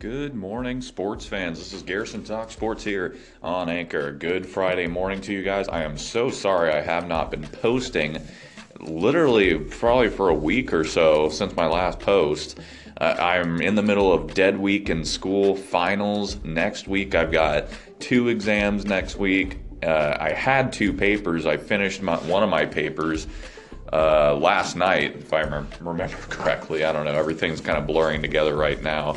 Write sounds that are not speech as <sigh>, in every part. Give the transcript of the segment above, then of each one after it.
Good morning, sports fans. This is Garrison Talk Sports here on Anchor. Good Friday morning to you guys. I am so sorry I have not been posting literally probably for a week or so since my last post. Uh, I'm in the middle of dead week in school, finals next week. I've got two exams next week. Uh, I had two papers. I finished my, one of my papers uh, last night, if I remember <laughs> correctly. I don't know. Everything's kind of blurring together right now.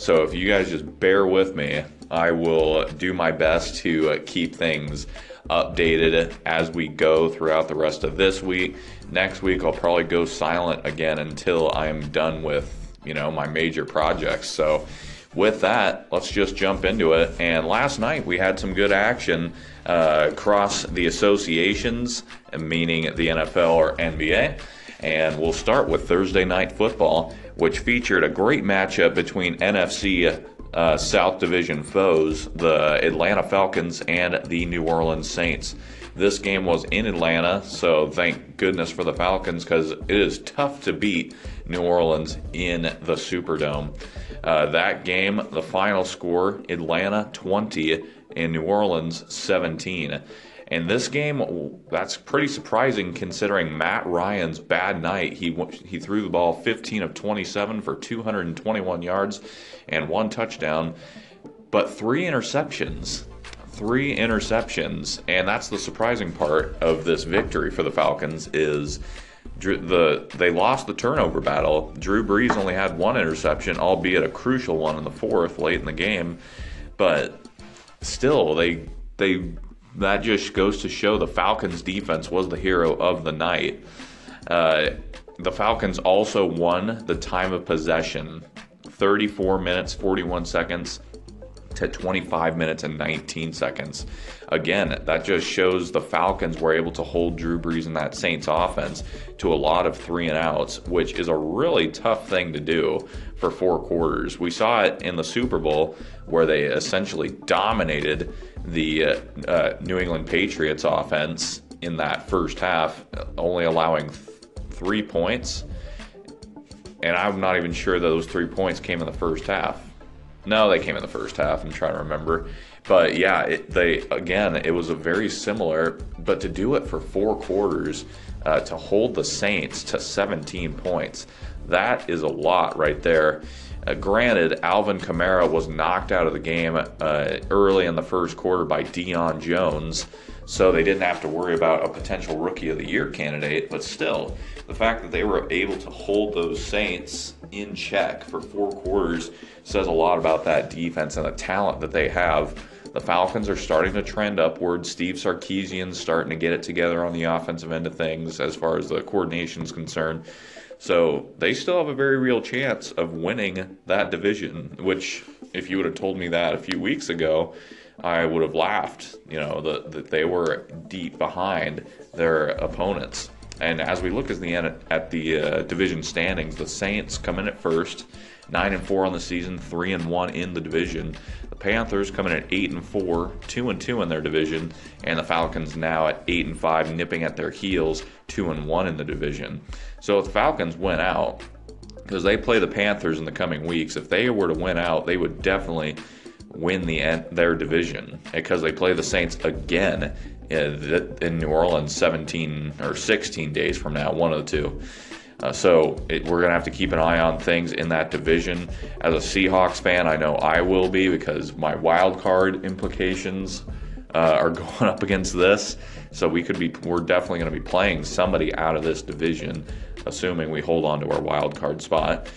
So if you guys just bear with me, I will do my best to uh, keep things updated as we go throughout the rest of this week. Next week, I'll probably go silent again until I'm done with, you know, my major projects. So with that, let's just jump into it. And last night we had some good action uh, across the associations, meaning the NFL or NBA. And we'll start with Thursday night football, which featured a great matchup between NFC uh, South Division foes, the Atlanta Falcons and the New Orleans Saints. This game was in Atlanta, so thank goodness for the Falcons because it is tough to beat New Orleans in the Superdome. Uh, that game, the final score Atlanta 20 and New Orleans 17. And this game, that's pretty surprising considering Matt Ryan's bad night. He he threw the ball 15 of 27 for 221 yards and one touchdown, but three interceptions. Three interceptions, and that's the surprising part of this victory for the Falcons is the they lost the turnover battle. Drew Brees only had one interception, albeit a crucial one in the fourth, late in the game. But still, they they that just goes to show the Falcons' defense was the hero of the night. Uh, the Falcons also won the time of possession 34 minutes, 41 seconds to 25 minutes and 19 seconds. Again, that just shows the Falcons were able to hold Drew Brees and that Saints offense to a lot of three and outs, which is a really tough thing to do for four quarters. We saw it in the Super Bowl where they essentially dominated the uh, uh, New England Patriots offense in that first half, only allowing th- three points. And I'm not even sure those three points came in the first half. No, they came in the first half. I'm trying to remember. But yeah, it, they again, it was a very similar, but to do it for four quarters, uh, to hold the Saints to 17 points, that is a lot right there. Uh, granted, Alvin Kamara was knocked out of the game uh, early in the first quarter by Deion Jones, so they didn't have to worry about a potential Rookie of the Year candidate. But still, the fact that they were able to hold those Saints in check for four quarters says a lot about that defense and the talent that they have. The Falcons are starting to trend upward. Steve Sarkisian's starting to get it together on the offensive end of things as far as the coordination is concerned. So they still have a very real chance of winning that division, which, if you would have told me that a few weeks ago, I would have laughed, you know, that the, they were deep behind their opponents. And as we look at the, at the uh, division standings, the Saints come in at first, 9 and 4 on the season, 3 and 1 in the division. The Panthers coming at 8 and 4, 2 and 2 in their division, and the Falcons now at 8 and 5 nipping at their heels, 2 and 1 in the division. So if the Falcons went out, because they play the Panthers in the coming weeks, if they were to win out, they would definitely win the their division because they play the Saints again uh, in, in New Orleans 17 or 16 days from now, one of the two. Uh, so it, we're going to have to keep an eye on things in that division. As a Seahawks fan, I know I will be because my wild card implications uh, are <laughs> going up against this. So we could be, we're definitely going to be playing somebody out of this division, assuming we hold on to our wild card spot.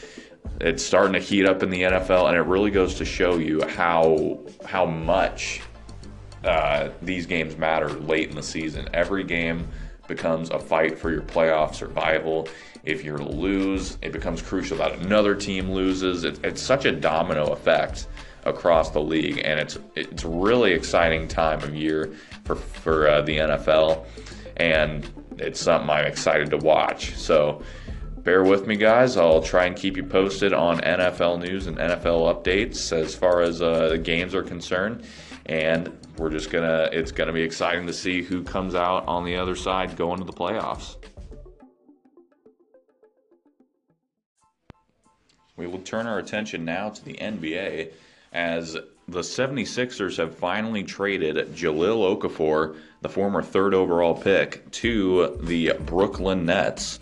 It's starting to heat up in the NFL, and it really goes to show you how how much uh, these games matter late in the season. Every game becomes a fight for your playoff survival. If you lose, it becomes crucial that another team loses. It, it's such a domino effect across the league, and it's it's really exciting time of year for for uh, the NFL, and it's something I'm excited to watch. So. Bear with me, guys. I'll try and keep you posted on NFL news and NFL updates as far as uh, the games are concerned and we're just gonna it's gonna be exciting to see who comes out on the other side going to the playoffs we will turn our attention now to the NBA as the 76ers have finally traded Jahlil Okafor, the former third overall pick, to the Brooklyn Nets.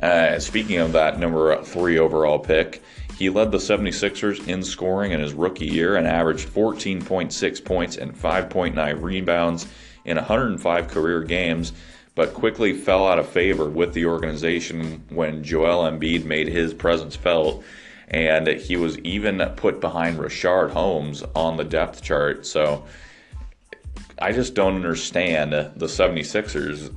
Uh, speaking of that number three overall pick, he led the 76ers in scoring in his rookie year and averaged 14.6 points and 5.9 rebounds in 105 career games, but quickly fell out of favor with the organization when Joel Embiid made his presence felt. And he was even put behind Richaun Holmes on the depth chart. So I just don't understand the 76ers.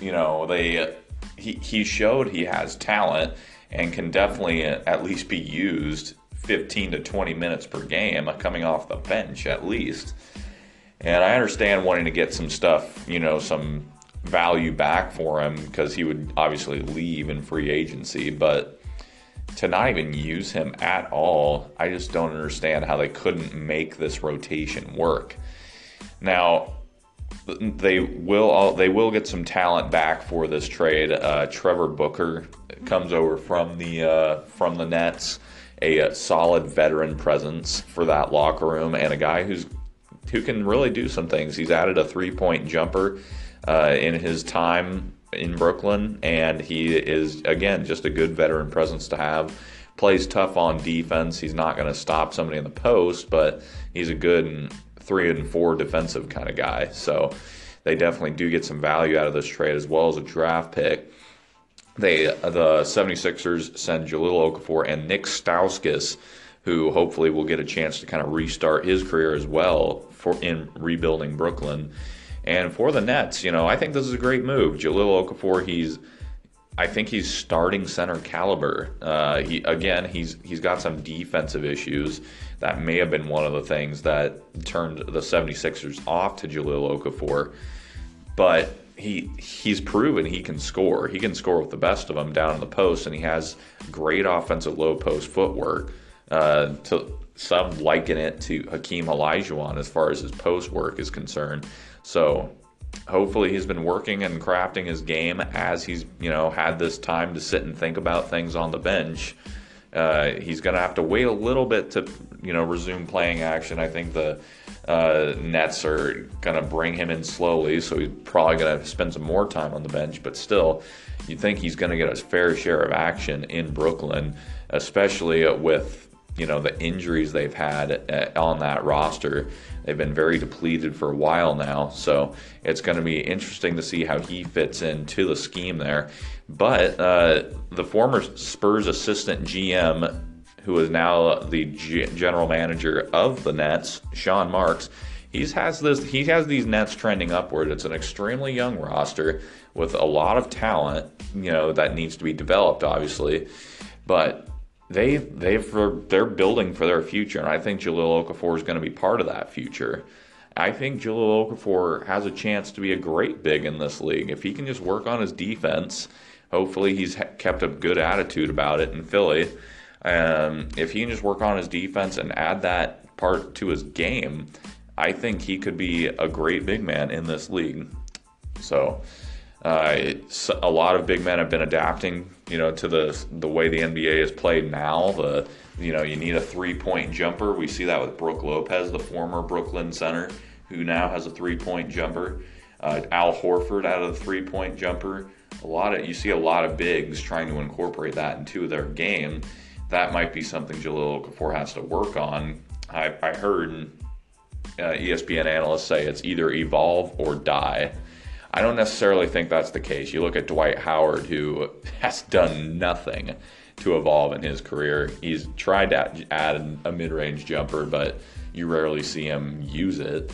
You know, they he, he showed he has talent and can definitely at least be used 15 to 20 minutes per game uh, coming off the bench at least. And I understand wanting to get some stuff, you know, some value back for him because he would obviously leave in free agency, but to not even use him at all, I just don't understand how they couldn't make this rotation work. Now, they will they will get some talent back for this trade. Uh, Trevor Booker comes over from the uh, from the Nets, a, a, solid veteran presence for that locker room, and a guy who's who can really do some things. He's added a three point jumper uh, in his time in Brooklyn, and he is again just a good veteran presence to have. Plays tough on defense. He's not going to stop somebody in the post, but he's a good three and four defensive kind of guy. So they definitely do get some value out of this trade as well as a draft pick. They the 76ers send Jahlil Okafor and Nick Stauskas, who hopefully will get a chance to kind of restart his career as well for in rebuilding Brooklyn. And for the Nets, you know, I think this is a great move. Jahlil Okafor, he's I think he's starting center caliber. Uh, he again, he's he's got some defensive issues that may have been one of the things that turned the 76ers off to Jahlil Okafor. But he he's proven he can score. He can score with the best of them down in the post, and he has great offensive low post footwork. Uh, to some liken it to Hakeem Olajuwon as far as his post work is concerned. So hopefully he's been working and crafting his game as he's you know had this time to sit and think about things on the bench. Uh, he's going to have to wait a little bit to you know resume playing action. I think the uh, Nets are going to bring him in slowly, so he's probably going to spend some more time on the bench. But still, you think he's going to get his fair share of action in Brooklyn, especially with you know the injuries they've had uh, on that roster. They've been very depleted for a while now, so it's going to be interesting to see how he fits into the scheme there. But uh, the former Spurs assistant GM, who is now the G- general manager of the Nets, Sean Marks, he's has this he has these Nets trending upward. It's an extremely young roster with a lot of talent, you know, that needs to be developed, obviously. But they they've they're building for their future, and I think Jahlil Okafor is going to be part of that future. I think Jahlil Okafor has a chance to be a great big in this league if he can just work on his defense. Hopefully, he's kept a good attitude about it in Philly. Um, if he can just work on his defense and add that part to his game, I think he could be a great big man in this league. So uh, a lot of big men have been adapting, you know, to the the way the NBA is played now. The you know you need a three point jumper. We see that with Brook Lopez, the former Brooklyn center, who now has a three point jumper. Uh, Al Horford out of the three point jumper. A lot of you see a lot of bigs trying to incorporate that into their game. That might be something Jahlil Okafor has to work on. I, I heard uh, ESPN analysts say it's either evolve or die. I don't necessarily think that's the case. You look at Dwight Howard, who <laughs> has done nothing to evolve in his career. He's tried to add a mid range jumper, but you rarely see him use it.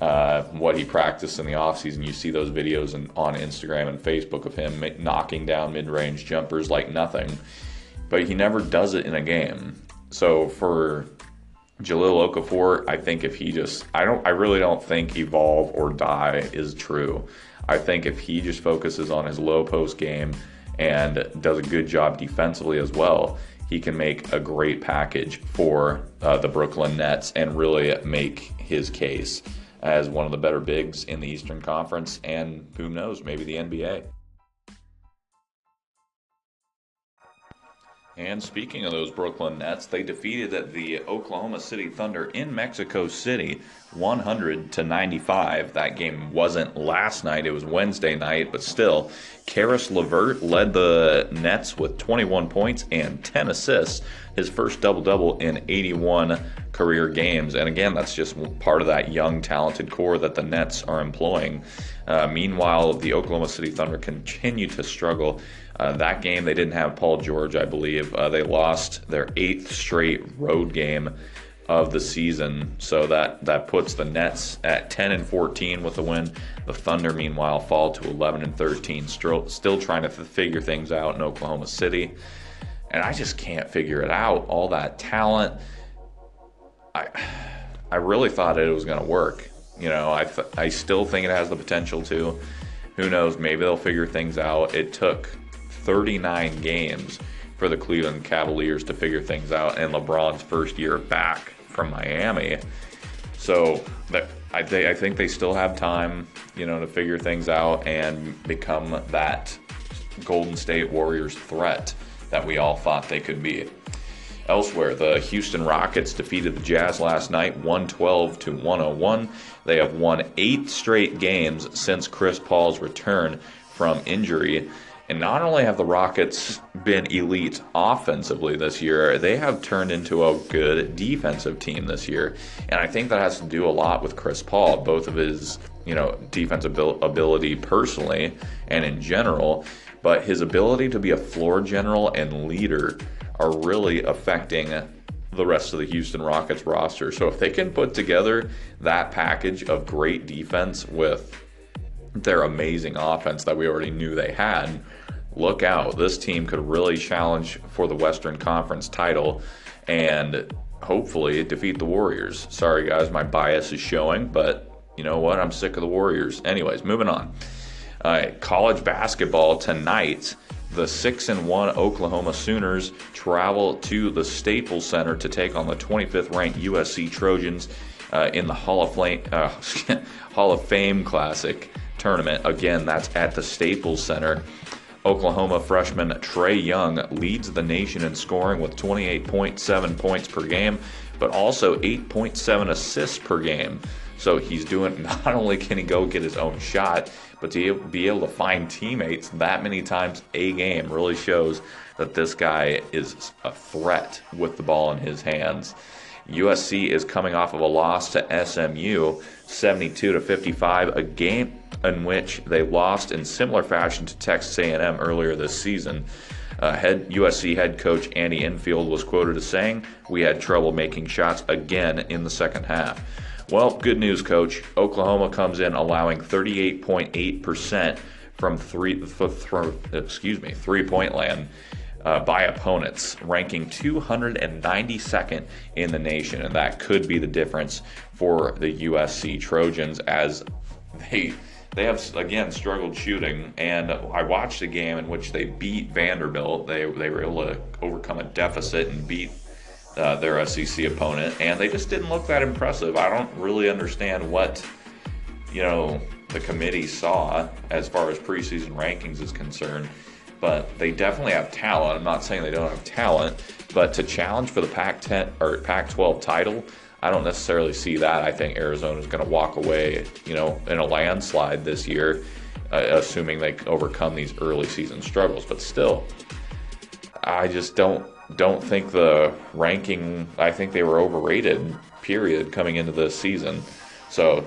Uh, what he practiced in the offseason, you see those videos in, on Instagram and Facebook of him knocking down mid range jumpers like nothing, but he never does it in a game. So for Jahlil Okafor, I think if he just, I don't, I really don't think evolve or die is true. I think if he just focuses on his low post game and does a good job defensively as well, he can make a great package for uh, the Brooklyn Nets and really make his case as one of the better bigs in the Eastern Conference and who knows, maybe the NBA. And speaking of those Brooklyn Nets, they defeated the Oklahoma City Thunder in Mexico City 100 to 95. That game wasn't last night, it was Wednesday night, but still, Caris LeVert led the Nets with 21 points and 10 assists, his first double double in 81 career games. And again, that's just part of that young, talented core that the Nets are employing. Uh, meanwhile, the Oklahoma City Thunder continue to struggle. Uh, that game, they didn't have Paul George, I believe. Uh, they lost their eighth straight road game of the season, so that that puts the Nets at 10 and 14 with the win. The Thunder, meanwhile, fall to 11 and 13, still still trying to figure things out in Oklahoma City, and I just can't figure it out. All that talent, I I really thought it was going to work. You know, I I still think it has the potential to. Who knows? Maybe they'll figure things out. It took 39 games for the Cleveland Cavaliers to figure things out in LeBron's first year back from Miami. So that, I, I think they still have time, you know, to figure things out and become that Golden State Warriors threat that we all thought they could be. Elsewhere, the Houston Rockets defeated the Jazz last night 112 to 101. They have won eight straight games since Chris Paul's return from injury. And not only have the Rockets been elite offensively this year, they have turned into a good defensive team this year. And I think that has to do a lot with Chris Paul, both of his, you know, defensive ability personally and in general, but his ability to be a floor general and leader are really affecting the rest of the Houston Rockets roster. So if they can put together that package of great defense with their amazing offense that we already knew they had, look out. This team could really challenge for the Western Conference title and hopefully defeat the Warriors. Sorry, guys, my bias is showing, but you know what? I'm sick of the Warriors. Anyways, moving on. College basketball tonight. The six and one Oklahoma Sooners travel to the Staples Center to take on the 25th ranked USC Trojans uh, in the Hall of uh, <laughs> Hall of Fame Classic tournament. Again, that's at the Staples Center. Oklahoma freshman Trae Young leads the nation in scoring with 28.7 points per game, but also 8.7 assists per game. So he's doing <laughs> not only can he go get his own shot, but to be able to find teammates that many times a game really shows that this guy is a threat with the ball in his hands. USC is coming off of a loss to SMU 72 to 55, a game in which they lost in similar fashion to Texas A&M earlier this season. Uh, head USC head coach Andy Enfield was quoted as saying, "We had trouble making shots again in the second half." Well, good news, coach. Oklahoma comes in allowing 38.8% from three, excuse me, three-point land. Uh, by opponents, ranking 292nd in the nation, and that could be the difference for the USC Trojans as they they have again struggled shooting, and I watched a game in which they beat Vanderbilt. They they were able to overcome a deficit and beat uh, their SEC opponent, and they just didn't look that impressive. I don't really understand what you know the committee saw as far as preseason rankings is concerned, but they definitely have talent. I'm not saying they don't have talent, but to challenge for the Pac-10 or Pac-12 title I don't necessarily see that. I think Arizona is going to walk away, you know, in a landslide this year, uh, assuming they overcome these early season struggles. But still, I just don't don't think the ranking. I think they were overrated. Period. Coming into this season, so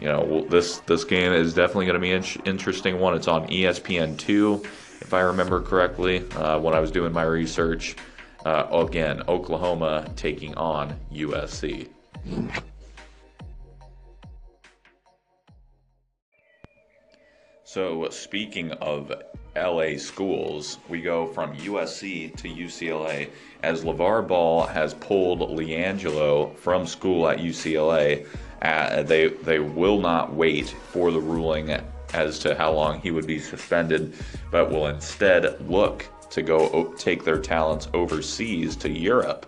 you know this this game is definitely going to be an interesting one. It's on ESPN two, if I remember correctly, uh, when I was doing my research. Uh, again, Oklahoma taking on USC. So, speaking of LA schools, we go from USC to UCLA as LeVar Ball has pulled LiAngelo from school at UCLA. Uh, they, they will not wait for the ruling as to how long he would be suspended, but will instead look to go take their talents overseas to Europe.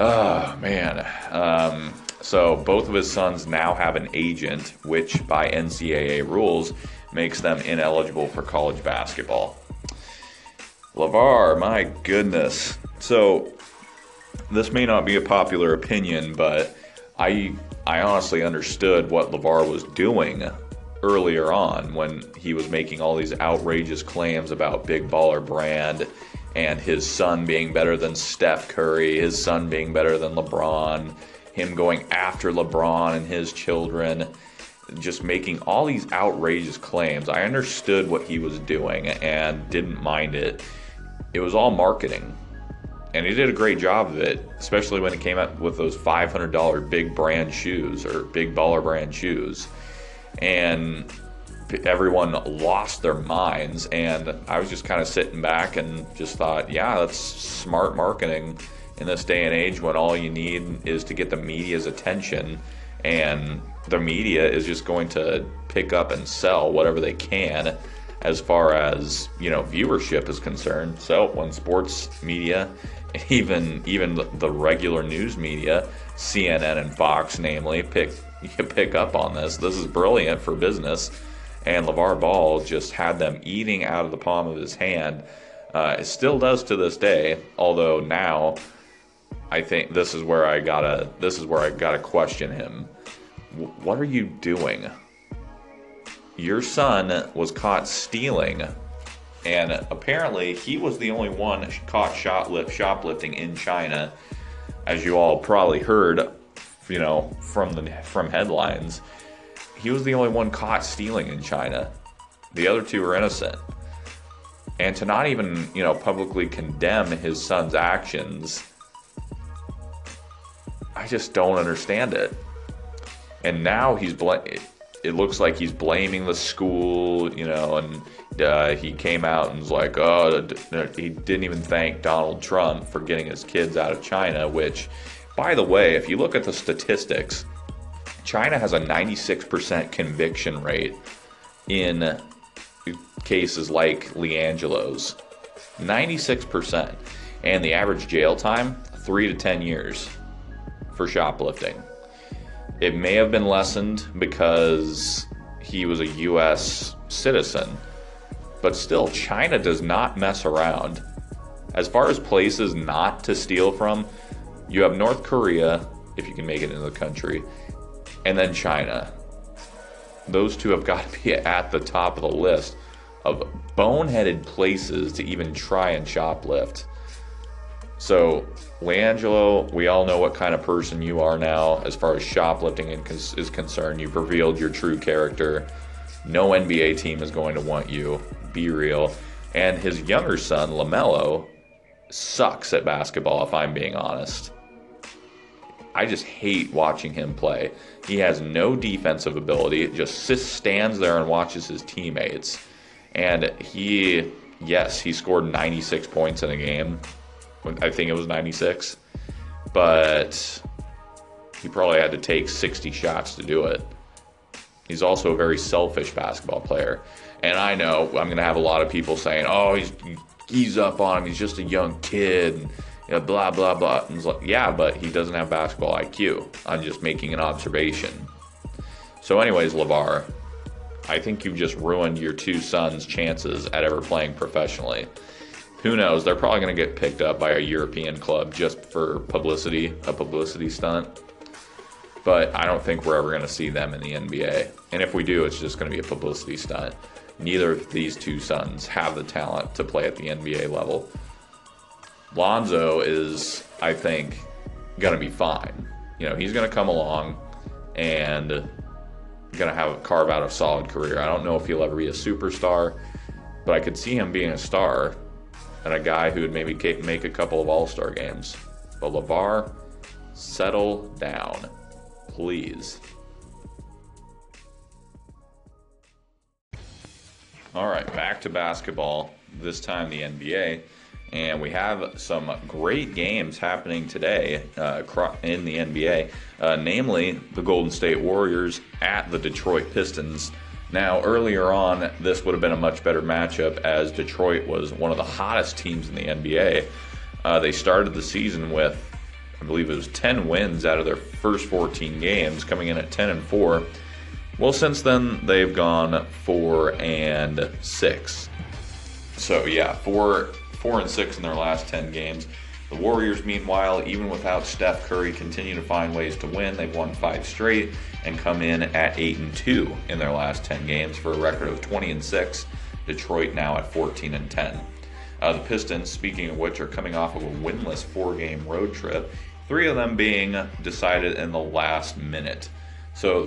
Oh, man. Um, so both of his sons now have an agent, which by NCAA rules makes them ineligible for college basketball. LeVar, my goodness. So, this may not be a popular opinion, but I I honestly understood what LeVar was doing earlier on when he was making all these outrageous claims about Big Baller Brand and his son being better than Steph Curry, his son being better than LeBron, him going after LeBron and his children, just making all these outrageous claims. I understood what he was doing and didn't mind it. It was all marketing. And he did a great job of it, especially when it came out with those $500 big brand shoes or big baller brand shoes. And everyone lost their minds. And I was just kind of sitting back and just thought, yeah, that's smart marketing in this day and age when all you need is to get the media's attention. And the media is just going to pick up and sell whatever they can as far as you know viewership is concerned. So when sports media, <laughs> even even the regular news media, CNN and Fox, namely, pick pick up on this, this is brilliant for business and LeVar Ball just had them eating out of the palm of his hand. Uh, it still does to this day, although now I think this is where I gotta this is where I gotta question him. W- what are you doing? Your son was caught stealing, and apparently he was the only one caught shoplift shoplifting in China, as you all probably heard, you know, from the from headlines he was the only one caught stealing in China. The other two were innocent. And to not even, you know, publicly condemn his son's actions, I just don't understand it. And now he's bl- it looks like he's blaming the school, you know, and uh, he came out and was like, oh, he didn't even thank Donald Trump for getting his kids out of China, which, by the way, if you look at the statistics, China has a 96% conviction rate in cases like LiAngelo's. 96%. And the average jail time, 3 to 10 years for shoplifting. It may have been lessened because he was a US citizen, but still, China does not mess around. As far as places not to steal from, you have North Korea, if you can make it into the country, and then China. Those two have <laughs> got to be at the top of the list of boneheaded places to even try and shoplift. So, LiAngelo, we all know what kind of person you are now as far as shoplifting is concerned. You've revealed your true character. No NBA team is going to want you. Be real. And his younger son, LaMelo, sucks at basketball, if I'm being honest. I just hate watching him play. He has no defensive ability. It just stands there and watches his teammates. And he, yes, he scored 96 points in a game. I think it was 96. But he probably had to take 60 shots to do it. He's also a very selfish basketball player. And I know I'm going to have a lot of people saying, oh, he's, he's up on him. He's just a young kid you know, blah blah blah. And it's like, yeah, but he doesn't have basketball IQ. I'm just making an observation. So, anyways, LeVar, I think you've just ruined your two sons' chances at ever playing professionally. Who knows? They're probably going to get picked up by a European club just for publicity, a publicity stunt. But I don't think we're ever going to see them in the NBA. And if we do, it's just going to be a publicity stunt. Neither of these two sons have the talent to play at the NBA level. Lonzo is, I think, going to be fine. You know, he's going to come along and going to have a carve out a solid career. I don't know if he'll ever be a superstar, but I could see him being a star and a guy who would maybe make a couple of All Star games. But LeVar, settle down, please. All right, back to basketball. This time the NBA. And we have some great games happening today uh, in the NBA, uh, namely the Golden State Warriors at the Detroit Pistons. Now, earlier on, this would have been a much better matchup as Detroit was one of the hottest teams in the NBA. Uh, they started the season with, I believe it was 10 wins out of their first 14 games, coming in at 10 and 4. Well, since then, they've gone 4 and 6. So, yeah, four four and six in their last ten games. The Warriors, meanwhile, even without Steph Curry, continue to find ways to win. They've won five straight and come in at eight and two in their last ten games for a record of 20 and six. Detroit now at 14 and 10. Uh, the Pistons, speaking of which, are coming off of a winless four-game road trip. Three of them being decided in the last minute. So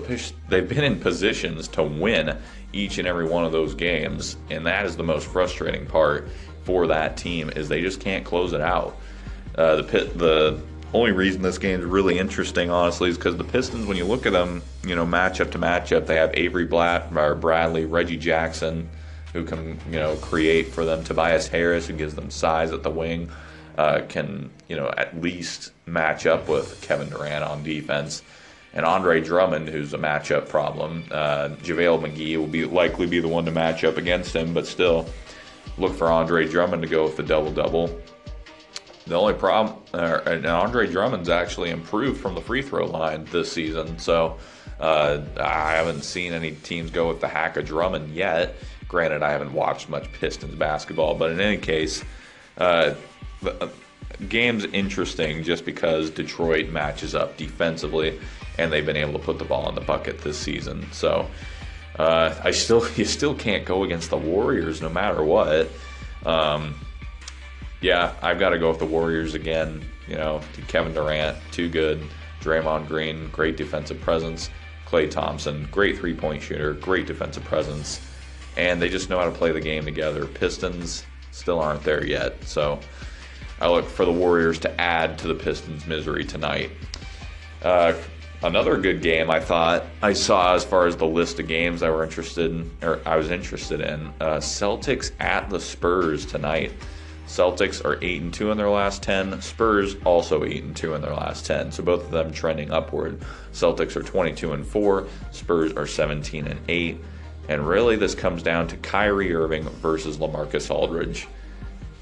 they've been in positions to win each and every one of those games, and that is the most frustrating part for that team is they just can't close it out. Uh, the pit, the only reason this game is really interesting, honestly, is because the Pistons, when you look at them, you know, matchup to matchup, they have Avery Blatt, or Bradley, Reggie Jackson, who can you know create for them. Tobias Harris, who gives them size at the wing, uh, can you know at least match up with Kevin Durant on defense. And Andre Drummond, who's a matchup problem, uh, JaVale McGee will be likely be the one to match up against him, but still look for Andre Drummond to go with the double double. The only problem, and Andre Drummond's actually improved from the free throw line this season, so uh, I haven't seen any teams go with the hack of Drummond yet. Granted, I haven't watched much Pistons basketball, but in any case, uh, the uh, game's interesting just because Detroit matches up defensively, and they've been able to put the ball in the bucket this season. So uh, I still, <laughs> you still can't go against the Warriors no matter what. Um, yeah, I've got to go with the Warriors again. You know, Kevin Durant, too good. Draymond Green, great defensive presence. Klay Thompson, great three point shooter, great defensive presence and they just know how to play the game together. Pistons still aren't there yet, so I look for the Warriors to add to the Pistons' misery tonight. Uh, another good game I thought I saw as far as the list of games I were interested in, or I was interested in. Uh, Celtics at the Spurs tonight. Celtics are eight and two in their last ten. Spurs also eight and two in their last ten. So both of them trending upward. Celtics are twenty two and four. Spurs are seventeen and eight. And really, this comes down to Kyrie Irving versus Lamarcus Aldridge.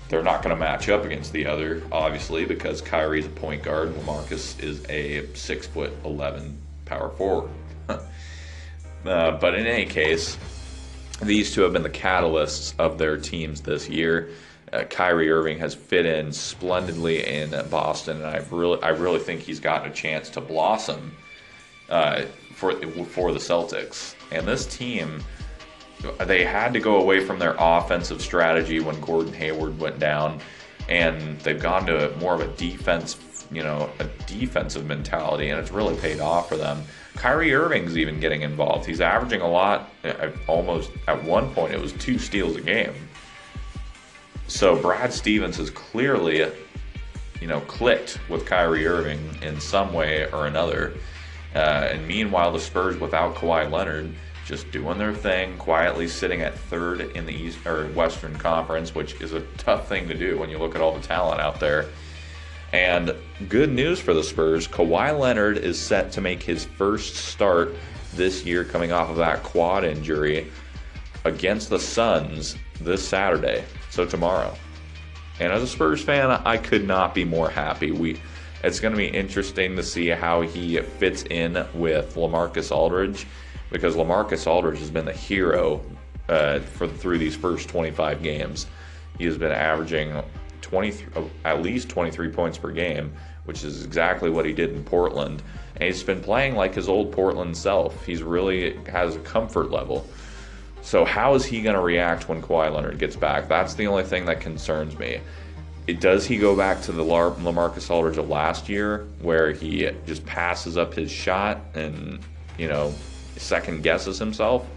They're not going to match up against the other, obviously, because Kyrie's a point guard. And Lamarcus is a six foot eleven power forward. <laughs> uh, but in any case, these two have been the catalysts of their teams this year. Uh, Kyrie Irving has fit in splendidly in Boston, and I really, I really think he's gotten a chance to blossom uh, for for the Celtics. And this team, they had to go away from their offensive strategy when Gordon Hayward went down, and they've gone to more of a defense, you know, a defensive mentality, and it's really paid off for them. Kyrie Irving's even getting involved. He's averaging a lot. Almost at one point, it was two steals a game. So Brad Stevens has clearly, you know, clicked with Kyrie Irving in some way or another. Uh, and meanwhile, the Spurs without Kawhi Leonard just doing their thing, quietly sitting at third in the East or Western Conference, which is a tough thing to do when you look at all the talent out there. And good news for the Spurs Kawhi Leonard is set to make his first start this year coming off of that quad injury against the Suns this Saturday, so tomorrow. And as a Spurs fan, I could not be more happy. We it's going to be interesting to see how he fits in with Lamarcus Aldridge because Lamarcus Aldridge has been the hero uh, for through these first 25 games. He has been averaging 20 at least 23 points per game, which is exactly what he did in Portland. And he's been playing like his old Portland self. He's really has a comfort level. So how is he going to react when Kawhi Leonard gets back? That's the only thing that concerns me does he go back to the Lar- Lamarcus Aldridge of last year, where he just passes up his shot and you know second guesses himself,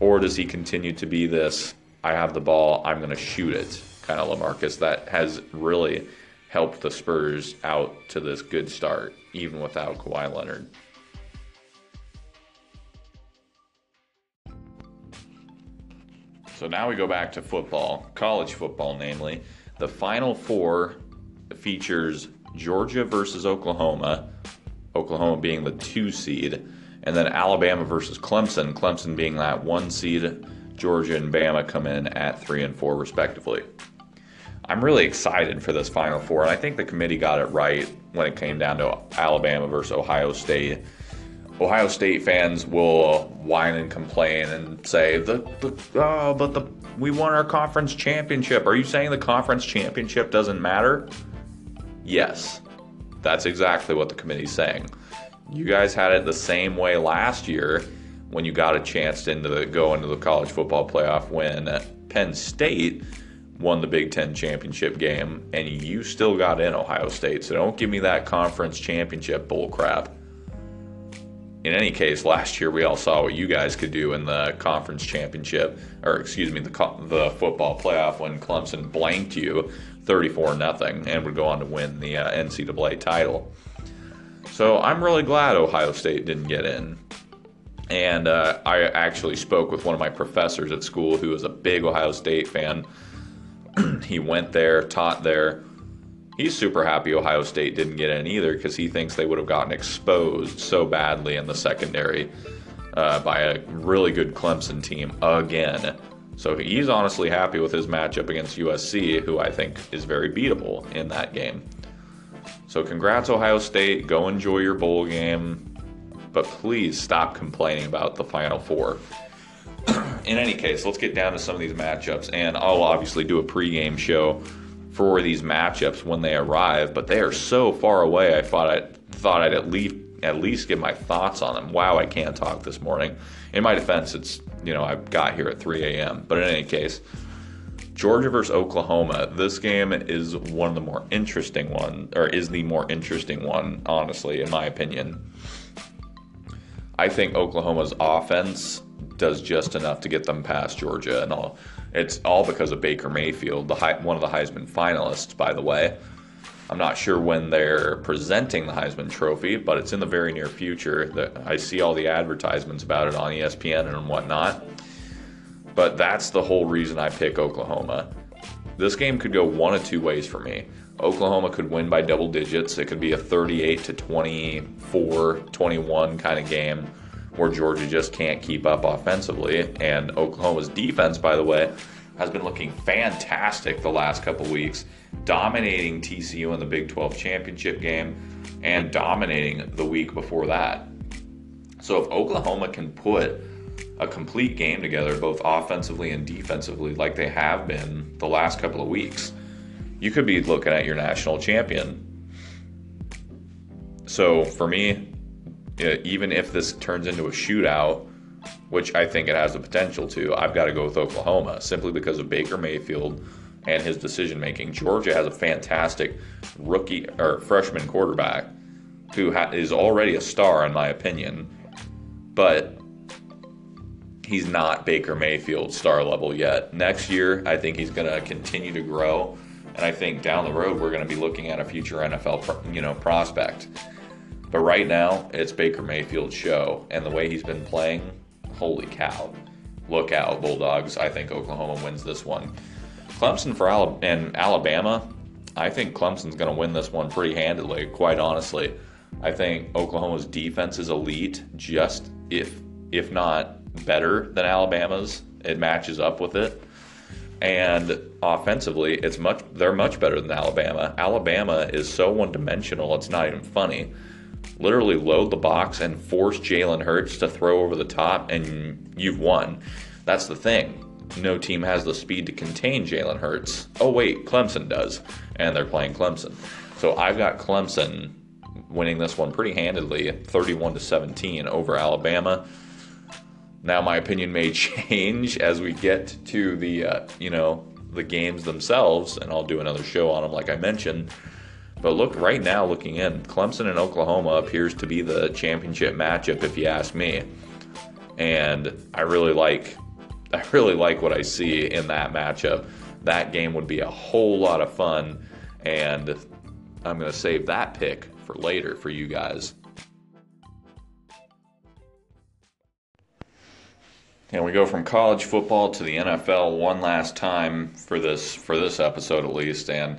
or does he continue to be this "I have the ball, I'm going to shoot it" kind of Lamarcus that has really helped the Spurs out to this good start, even without Kawhi Leonard? So now we go back to football, college football, namely. The final four features Georgia versus Oklahoma, Oklahoma being the two seed, and then Alabama versus Clemson, Clemson being that one seed. Georgia and Bama come in at three and four, respectively. I'm really excited for this Final Four, and I think the committee got it right when it came down to Alabama versus Ohio State. Ohio State fans will whine and complain and say the, the oh, but the we won our conference championship. Are you saying the conference championship doesn't matter? Yes, that's exactly what the committee's saying. You guys had it the same way last year when you got a chance to into the, go into the college football playoff when Penn State won the Big Ten championship game, and you still got in Ohio State. So don't give me that conference championship bull crap. In any case, last year we all saw what you guys could do in the conference championship, or excuse me, the the football playoff when Clemson blanked you 34 nothing and would go on to win the uh, NCAA title. So I'm really glad Ohio State didn't get in. And uh, I actually spoke with one of my professors at school who was a big Ohio State fan <clears throat> he went there, taught there. He's super happy Ohio State didn't get in either because he thinks they would have gotten exposed so badly in the secondary uh, by a really good Clemson team again. So he's honestly happy with his matchup against USC, who I think is very beatable in that game. So congrats, Ohio State. Go enjoy your bowl game. But please stop complaining about the Final Four <clears throat> in any case, let's get down to some of these matchups, and I'll obviously do a pregame show for these matchups when they arrive. But they are so far away. I thought I thought I'd at least at least give my thoughts on them. Wow, I can't talk this morning. In my defense, it's you know I got here at 3 a.m. But in any case, Georgia versus Oklahoma. This game is one of the more interesting one, or is the more interesting one, honestly, in my opinion. I think Oklahoma's offense does just enough to get them past Georgia, and all. It's all because of Baker Mayfield, the one of the Heisman finalists, by the way. I'm not sure when they're presenting the Heisman Trophy, but it's in the very near future. That I see all the advertisements about it on ESPN and whatnot. But that's the whole reason I pick Oklahoma. This game could go one of two ways for me. Oklahoma could win by double digits. It could be a 38 to 24, 21 kind of game where Georgia just can't keep up offensively. And Oklahoma's defense, by the way, has been looking fantastic the last couple weeks, dominating TCU in the Big 12 championship game and dominating the week before that. So if Oklahoma can put a complete game together, both offensively and defensively, like they have been the last couple of weeks, you could be looking at your national champion. So for me, even if this turns into a shootout, which I think it has the potential to, I've got to go with Oklahoma simply because of Baker Mayfield and his decision making. Georgia has a fantastic rookie or freshman quarterback who ha- is already a star, in my opinion, but he's not Baker Mayfield star level yet. Next year, I think he's going to continue to grow, and I think down the road we're going to be looking at a future NFL, you know, prospect. But right now, it's Baker Mayfield's show, and the way he's been playing, holy cow. Look out, Bulldogs. I think Oklahoma wins this one. Clemson for Alabama, and Alabama, I think Clemson's going to win this one pretty handily, quite honestly. I think Oklahoma's defense is elite, just if if not better than Alabama's. It matches up with it. And offensively, it's much they're much better than Alabama. Alabama is so one-dimensional, it's not even funny literally load the box and force Jalen Hurts to throw over the top, and you've won. That's the thing. No team has the speed to contain Jalen Hurts. Oh, wait, Clemson does, and they're playing Clemson. So I've got Clemson winning this one pretty handedly, 31 to 17 over Alabama. Now my opinion may <laughs> change as we get to the uh, you know the games themselves, and I'll do another show on them, like I mentioned. But look, right now, looking in, Clemson and Oklahoma appears to be the championship matchup, if you ask me. And I really like, I really like what I see in that matchup. That game would be a whole lot of fun, and I'm going to save that pick for later for you guys. And we go from college football to the NFL one last time for this for this episode at least, and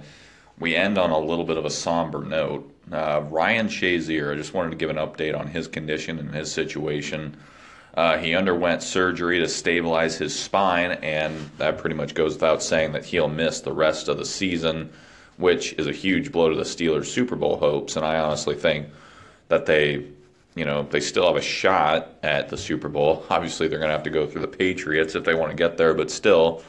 we end on a little bit of a somber note. Uh, Ryan Shazier, I just wanted to give an update on his condition and his situation. Uh, he underwent surgery to stabilize his spine, and that pretty much goes without saying that he'll miss the rest of the season, which is a huge blow to the Steelers' Super Bowl hopes. And I honestly think that they, you know, they still have a shot at the Super Bowl. Obviously, they're going to have to go through the Patriots if they want to get there, but still,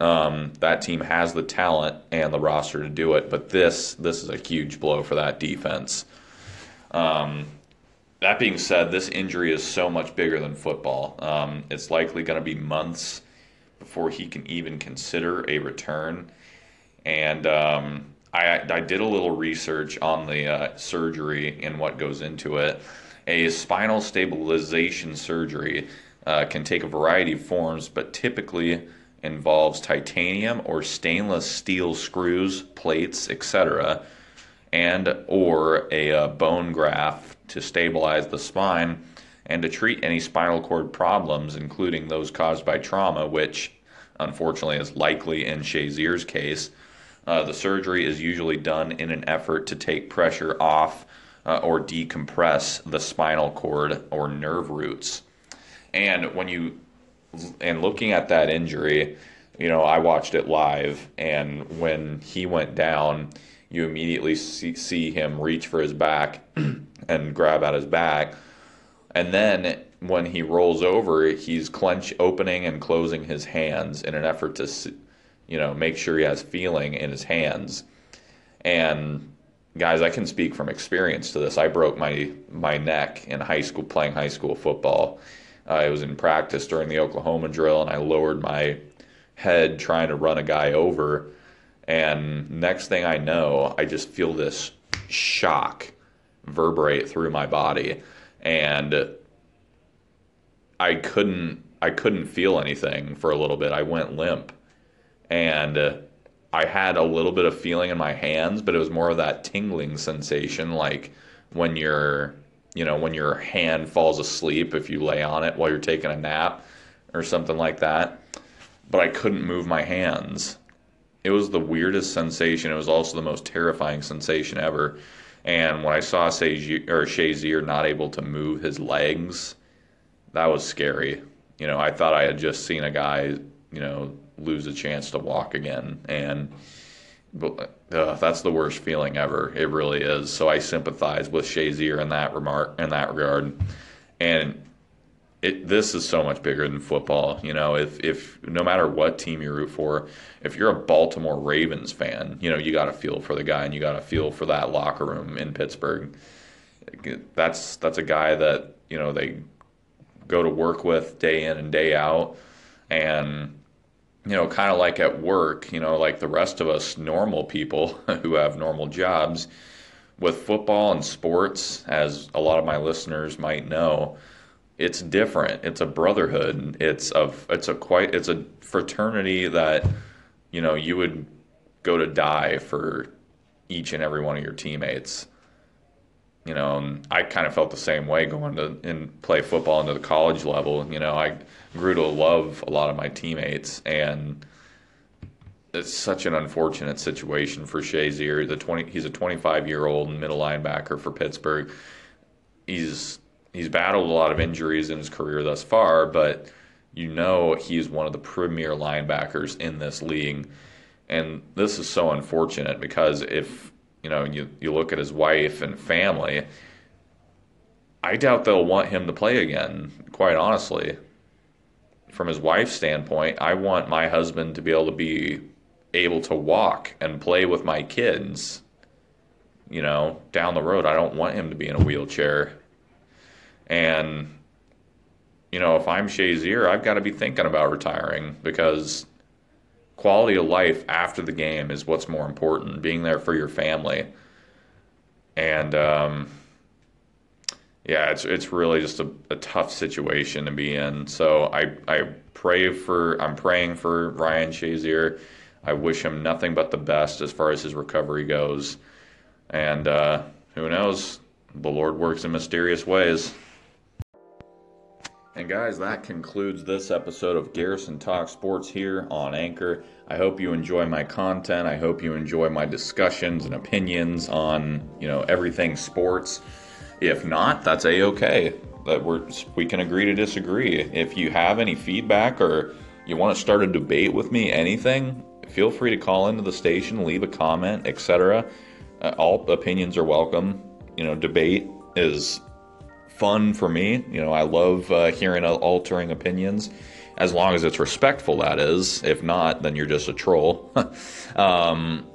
um, that team has the talent and the roster to do it. But this this is a huge blow for that defense. Um, that being said, this injury is so much bigger than football. Um, it's likely going to be months before he can even consider a return. And um, I, I, did a little research on the uh, surgery and what goes into it. A spinal stabilization surgery uh, can take a variety of forms, but typically involves titanium or stainless steel screws, plates, etc., and or a uh, bone graft to stabilize the spine and to treat any spinal cord problems, including those caused by trauma, which unfortunately is likely in Shazier's case. Uh, the surgery is usually done in an effort to take pressure off uh, or decompress the spinal cord or nerve roots. And when you and looking at that injury, you know, I watched it live, and when he went down, you immediately see, see him reach for his back <clears throat> and grab at his back. And then when he rolls over, he's clench opening and closing his hands in an effort to, you know, make sure he has feeling in his hands. And guys, I can speak from experience to this. I broke my my neck in high school playing high school football. Uh, I was in practice during the Oklahoma drill, and I lowered my head trying to run a guy over. And next thing I know, I just feel this shock reverberate through my body. And I couldn't I couldn't feel anything for a little bit. I went limp. And I had a little bit of feeling in my hands, but it was more of that tingling sensation like when you're you know, when your hand falls asleep if you lay on it while you're taking a nap or something like that but I couldn't move my hands. It was the weirdest sensation. It was also the most terrifying sensation ever. And when I saw Shazier, or Shazier not able to move his legs, that was scary. You know, I thought I had just seen a guy, you know, lose a chance to walk again. And uh, that's the worst feeling ever. It really is. So I sympathize with Shazier in that remark in that regard. And it, this is so much bigger than football. You know, if if no matter what team you root for, if you're a Baltimore Ravens fan, you know you got to feel for the guy and you got to feel for that locker room in Pittsburgh. That's that's a guy that you know they go to work with day in and day out, and you know, kind of like at work, you know, like the rest of us normal people <laughs> who have normal jobs. With football and sports, as a lot of my listeners might know, it's different. It's a brotherhood. It's a it's a quite it's a fraternity that you know you would go to die for each and every one of your teammates. You know, I kind of felt the same way going to and play football into the college level. You know, I grew to love a lot of my teammates, and it's such an unfortunate situation for Shazier. The twenty, he's a 25 year old middle linebacker for Pittsburgh. He's he's battled a lot of injuries in his career thus far, but you know he's one of the premier linebackers in this league. And this is so unfortunate because if you know you, you look at his wife and family, I doubt they'll want him to play again, quite honestly. From his wife's standpoint, I want my husband to be able to be able to walk and play with my kids, you know, down the road. I don't want him to be in a wheelchair and, you know, if I'm Shazier, I've got to be thinking about retiring because quality of life after the game is what's more important, being there for your family. And, um, yeah, it's it's really just a, a, tough situation to be in. So I I pray for I'm praying for Ryan Shazier. I wish him nothing but the best as far as his recovery goes. And uh, who knows? The Lord works in mysterious ways. And guys, that concludes this episode of Garrison Talk Sports here on Anchor. I hope you enjoy my content. I hope you enjoy my discussions and opinions on, you know, everything sports. If not, that's a okay. That we're we can agree to disagree. If you have any feedback or you want to start a debate with me, anything, feel free to call into the station, leave a comment, etc. Uh, all opinions are welcome. You know, debate is fun for me. You know, I love uh, hearing altering opinions, as long as it's respectful. That is. If not, then you're just a troll. <laughs> um,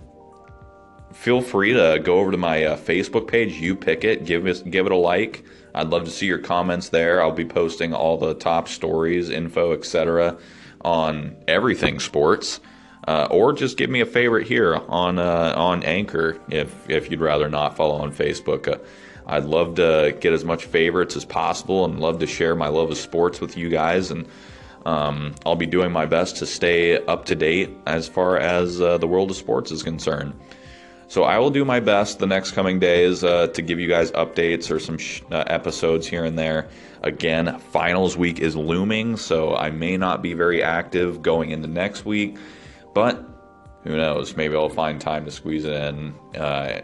feel free to go over to my uh, Facebook page. You pick it. Give it give it a like. I'd love to see your comments there. I'll be posting all the top stories, info, etc. on everything sports. Uh, or just give me a favorite here on uh, on Anchor if if you'd rather not follow on Facebook. I'd love to get as much favorites as possible and love to share my love of sports with you guys. And um, I'll be doing my best to stay up to date as far as uh, the world of sports is concerned. So I will do my best the next coming days uh, to give you guys updates or some sh- uh, episodes here and there. Again, finals week is looming, so I may not be very active going into next week, but who knows? Maybe I'll find time to squeeze it in, uh,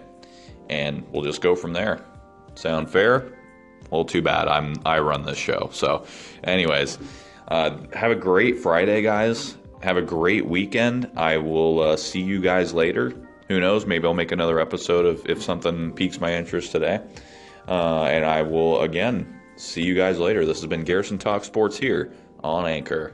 and we'll just go from there. Sound fair? Well, too bad. I'm I run this show. So, anyways, uh, have a great Friday, guys. Have a great weekend. I will uh, see you guys later. Who knows? Maybe I'll make another episode of if something piques my interest today. Uh, and I will again see you guys later. This has been Garrison Talk Sports here on Anchor.